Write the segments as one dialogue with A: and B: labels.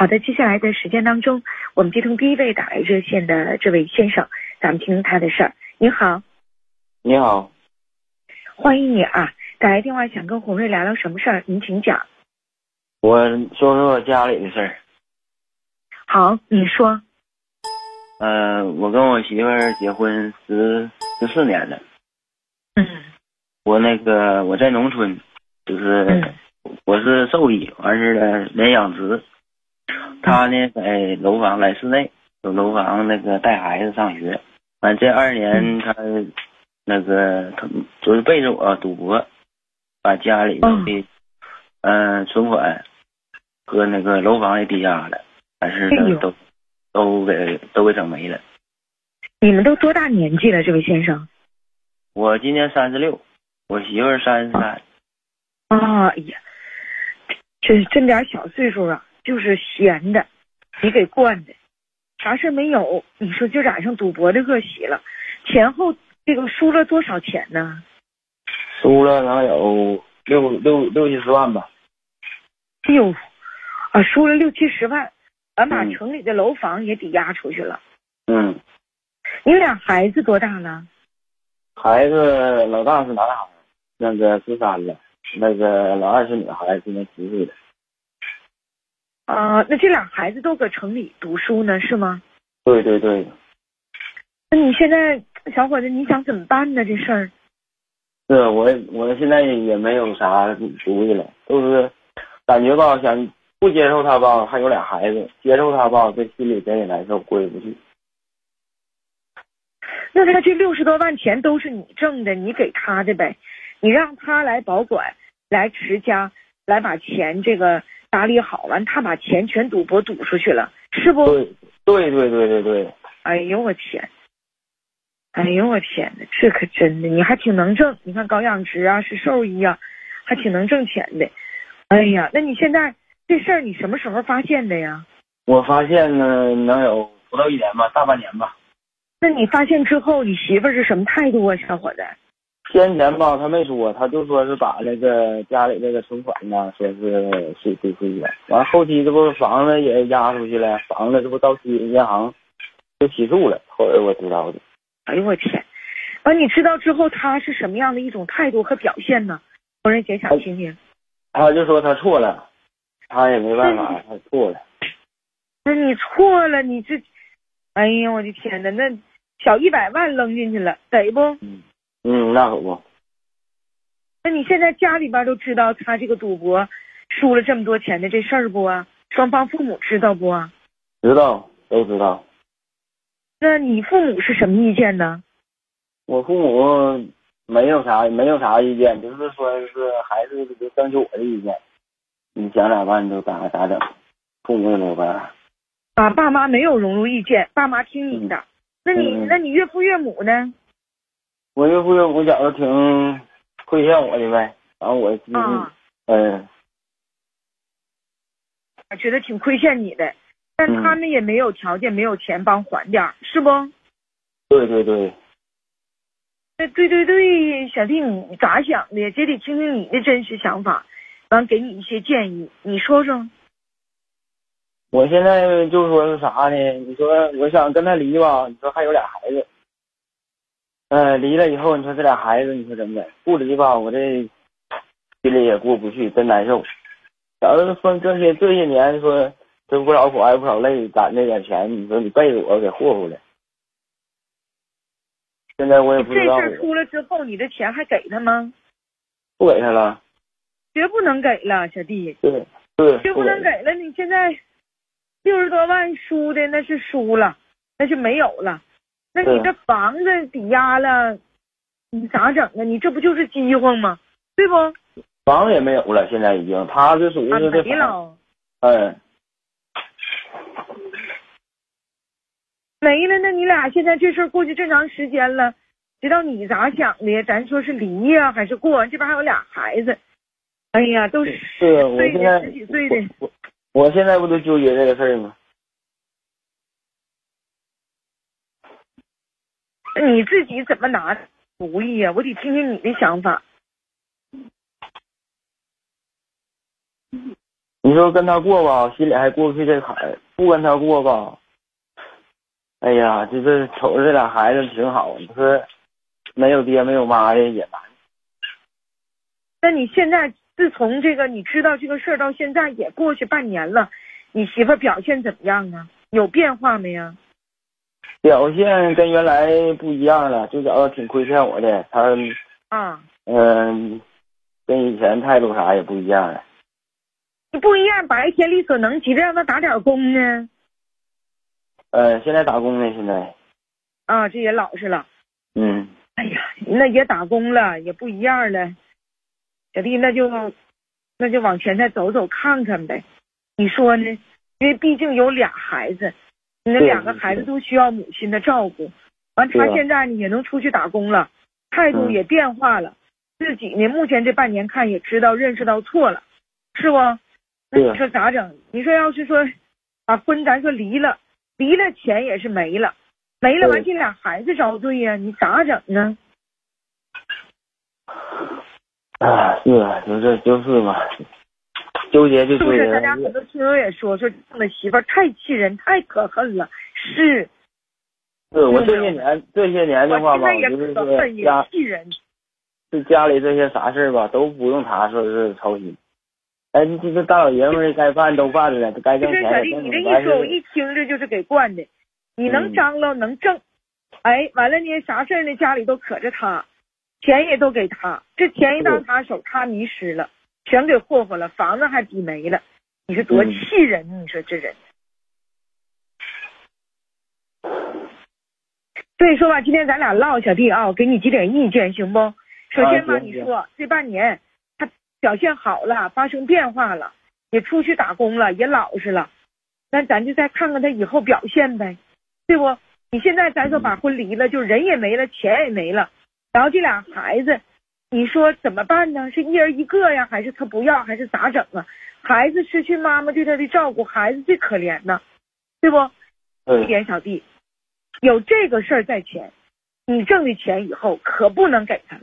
A: 好的，接下来的时间当中，我们接通第一位打来热线的这位先生，咱们听听他的事儿。你好，
B: 你好，
A: 欢迎你啊！打来电话想跟红瑞聊聊什么事儿？您请讲。
B: 我说说我家里的事儿。
A: 好，你说。
B: 呃，我跟我媳妇儿结婚十十四年了。
A: 嗯。
B: 我那个我在农村，就是我是兽医，完事了连养殖。他呢在楼房来室内有楼房那个带孩子上学，完这二年他那个他就是背着我赌博，把家里的嗯存款和那个楼房也抵押了，完事都都都给都给整没了。
A: 你们都多大年纪了，这位先生？
B: 我今年三十六，我媳妇儿三十三。
A: 啊哎呀，这这点小岁数啊！就是闲的，你给惯的，啥事没有。你说就染上赌博的恶习了，前后这个输了多少钱呢？
B: 输了能有六六六七十万吧。
A: 哎呦，啊，输了六七十万，俺把城里的楼房也抵押出去了。
B: 嗯。
A: 你俩孩子多大了？
B: 孩子老大是男孩，那个十三了，那个老二是女孩，今年十岁了。
A: 啊，那这俩孩子都搁城里读书呢，是吗？
B: 对对对。
A: 那你现在小伙子，你想怎么办呢？这事儿？
B: 是我，我现在也没有啥主意了，都是感觉吧，想不接受他吧，还有俩孩子；接受他吧，这心里真也难受，过意不去。
A: 那他这六十多万钱都是你挣的，你给他的呗？你让他来保管，来持家，来把钱这个。打理好完，他把钱全赌博赌出去了，是不？
B: 对对对对对对。
A: 哎呦我天！哎呦我天呐，这可真的，你还挺能挣。你看搞养殖啊，是兽医啊，还挺能挣钱的。哎呀，那你现在这事儿你什么时候发现的呀？
B: 我发现呢，能有不到一年吧，大半年吧。
A: 那你发现之后，你媳妇是什么态度啊，小伙子？
B: 先前吧，他没说，他就说是把那个家里这个存款呢，说是税退税了。完后期这不房子也押出去了，房子这不到期银行就起诉了。后来我知道的。
A: 哎呦我天！完你知道之后，他是什么样的一种态度和表现呢？红人姐想听听。
B: 他就说他错了，他也没办法，他错了。
A: 那你错了，你这，哎呀我的天呐，那小一百万扔进去了，得不？
B: 嗯。嗯，那可不。
A: 那你现在家里边都知道他这个赌博输了这么多钱的这事儿不啊？双方父母知道不啊？
B: 知道，都知道。
A: 那你父母是什么意见呢？
B: 我父母没有啥，没有啥意见，就是说是孩子就征求我的意见，你想咋办就咋咋整，父母也没有办法。
A: 啊，爸妈没有融入意见，爸妈听你的。那你那你岳父岳母呢？
B: 我岳父岳母觉着挺亏欠我的呗，然后我
A: 嗯
B: 嗯，
A: 觉得挺亏欠你的，但他们也没有条件，没有钱帮还点，是不？
B: 对对对。
A: 那对对对，小弟你咋想的？这得听听你的真实想法，完给你一些建议，你说说。
B: 我现在就说是啥呢？你说我想跟他离吧，你说还有俩孩子。嗯，离了以后，你说这俩孩子，你说怎么整？不离吧，我这心里也过不去，真难受。假如说这些这些年，说挣不少苦，挨不少累，攒那点钱，你说你背着我给霍霍了。现在我也不知道。
A: 这事出了之后，你的钱还给他吗？
B: 不给他了。
A: 绝不能给了，小弟。
B: 对对。
A: 绝不能给了，你现在六十多万输的那是输了，那是没有了。那你这房子抵押了，你咋整啊？你这不就是饥荒吗？对不？
B: 房子也没有了，现在已经，他是属于是这
A: 房，
B: 哎，
A: 没了。那你俩现在这事过去这么长时间了，知道你咋想的？咱说是离呀，还是过？这边还有俩孩子，哎呀，都
B: 是我现在
A: 十几岁的，
B: 我我现在不都纠结这个事儿吗？
A: 你自己怎么拿主意呀？我得听听你的想法。
B: 你说跟他过吧，心里还过不去这坎儿；不跟他过吧，哎呀，就是瞅着这俩孩子挺好，你说没有爹没有妈的也难。
A: 那你现在自从这个你知道这个事儿到现在也过去半年了，你媳妇儿表现怎么样啊？有变化没呀？
B: 表现跟原来不一样了，最早挺亏欠我的，他
A: 啊，
B: 嗯，跟以前态度啥也不一样了。
A: 你不一样，白天力所能及的让他打点工呢。
B: 呃，现在打工呢，现在。
A: 啊，这也老实了。
B: 嗯。
A: 哎呀，那也打工了，也不一样了。小弟，那就那就往前再走走看看呗。你说呢？因为毕竟有俩孩子，你那两个孩子都需要母亲的照顾。完，他现在呢也能出去打工了，态度也变化了。自己呢，目前这半年看也知道认识到错了，是不？那你说咋整？你说要是说把婚咱说离了，离了钱也是没了，没了完这俩孩子遭罪呀，你咋整呢？
B: 啊，是啊，就这就是嘛，纠结就纠结。是不
A: 是？咱家很多听友也说说，这的媳妇太气人，太可恨了。是。
B: 是我这些年这些年的话吧，就是说家，是家里这些啥事儿吧，都不用他说是操心。哎，这这大老爷们儿该办都办了，该挣钱。
A: 小弟，你这一说，我一听这就是给惯的。你能张罗，能挣，哎，完了呢，啥事儿呢？家里都可着他，钱也都给他，这钱一到他手，他迷失了，全给霍霍了，房子还抵没了。你说多气人？你说这人。所以说吧，今天咱俩唠，小弟啊，我给你几点意见，行不？首先吧，你说这半年他。表现好了，发生变化了，也出去打工了，也老实了。那咱就再看看他以后表现呗，对不？你现在咱说把婚离了，就人也没了，钱也没了，然后这俩孩子，你说怎么办呢？是一人一个呀，还是他不要，还是咋整啊？孩子失去妈妈对他的照顾，孩子最可怜呢，对不？一点小弟，有这个事儿在前，你挣的钱以后可不能给他了。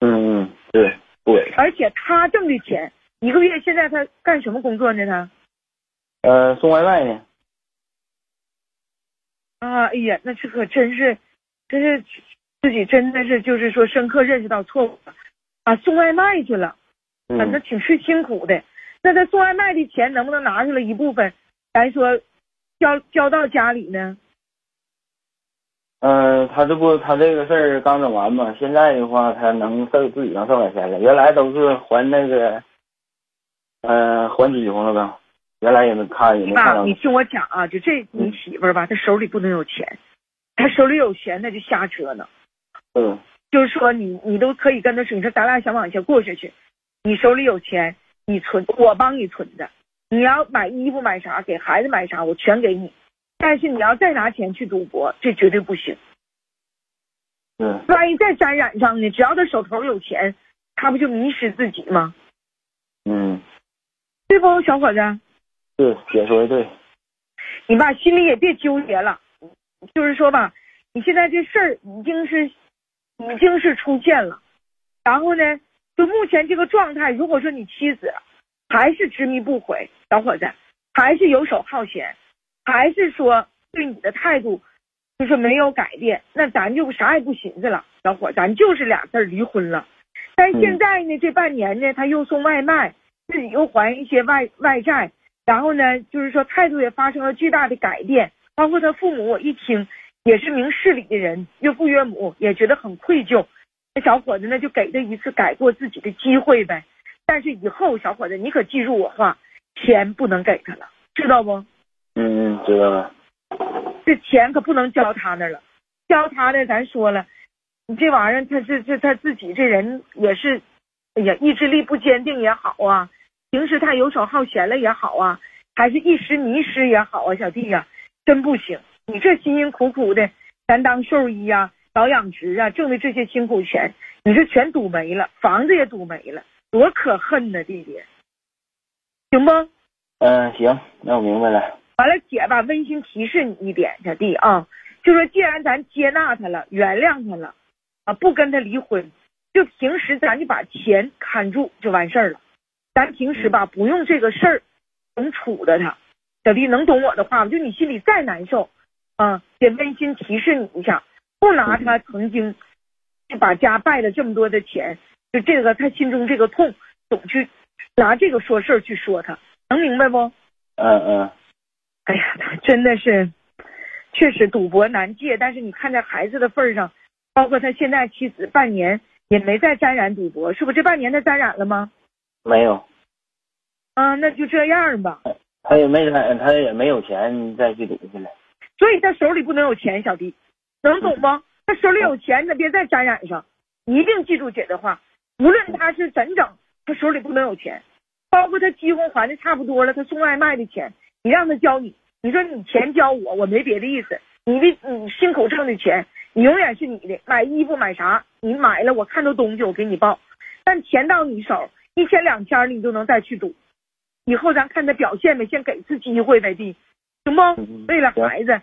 B: 嗯嗯，对。对，
A: 而且他挣的钱一个月，现在他干什么工作呢？他，
B: 呃，送外卖呢。
A: 啊，哎呀，那这可真是，真是自己真的是就是说深刻认识到错误了，啊，送外卖去了，反正挺是辛苦的。那他送外卖的钱能不能拿出来一部分，咱说交交到家里呢？
B: 嗯，他这不，他这个事儿刚整完嘛。现在的话，他能挣自己能挣点钱了。原来都是还那个，嗯，还几乎那个。原来也能看，也没看到。
A: 你听我讲啊，就这你媳妇儿吧，她手里不能有钱，她手里有钱那就瞎折腾。
B: 嗯。
A: 就是说，你你都可以跟他说，你说咱俩想往下过下去，你手里有钱，你存，我帮你存着。你要买衣服买啥，给孩子买啥，我全给你。但是你要再拿钱去赌博，这绝对不行。
B: 嗯，
A: 万一再沾染上呢？只要他手头有钱，他不就迷失自己吗？
B: 嗯，
A: 对不，小伙子？
B: 对，姐说的对。
A: 你吧，心里也别纠结了。就是说吧，你现在这事儿已经是已经是出现了，然后呢，就目前这个状态，如果说你妻子还是执迷不悔，小伙子还是游手好闲。还是说对你的态度就是没有改变，那咱就啥也不寻思了，小伙，咱就是俩字离婚了。但现在呢，这半年呢，他又送外卖，自己又还一些外外债，然后呢，就是说态度也发生了巨大的改变。包括他父母，我一听也是明事理的人，岳父岳母也觉得很愧疚。那小伙子呢，就给他一次改过自己的机会呗。但是以后，小伙子你可记住我话，钱不能给他了，知道不？
B: 嗯嗯，知道了。
A: 这钱可不能交他那了，交他的咱说了，你这玩意儿他这这他自己这人也是，哎呀，意志力不坚定也好啊，平时太游手好闲了也好啊，还是一时迷失也好啊，小弟呀，真不行。你这辛辛苦苦的，咱当兽医啊、搞养殖啊，挣的这些辛苦钱，你这全赌没了，房子也赌没了，多可恨呢，弟弟，行不？
B: 嗯，行，那我明白了。
A: 完了，姐吧，温馨提示你一点，小弟啊，就说既然咱接纳他了，原谅他了，啊，不跟他离婚，就平时咱就把钱看住就完事儿了。咱平时吧不用这个事儿总杵着他。小弟能懂我的话吗？就你心里再难受啊，也温馨提示你一下，不拿他曾经就把家败了这么多的钱，就这个他心中这个痛，总去拿这个说事儿去说他，能明白不？
B: 嗯嗯。
A: 哎呀，他真的是，确实赌博难戒，但是你看在孩子的份上，包括他现在妻子半年也没再沾染赌博，是不？这半年他沾染了吗？
B: 没有。
A: 啊，那就这样吧。
B: 他也没沾，他也没有钱再去赌去了。
A: 所以他手里不能有钱，小弟，能懂吗？他手里有钱，他别再沾染上。一定记住姐的话，无论他是怎整，他手里不能有钱。包括他积红还的差不多了，他送外卖的钱。你让他交你，你说你钱交我，我没别的意思。你的你辛苦挣的钱，你永远是你的。买衣服买啥，你买了，我看到东西我给你报。但钱到你手，一千两千你就能再去赌。以后咱看他表现呗，先给次机会呗，弟，行不？为了孩子，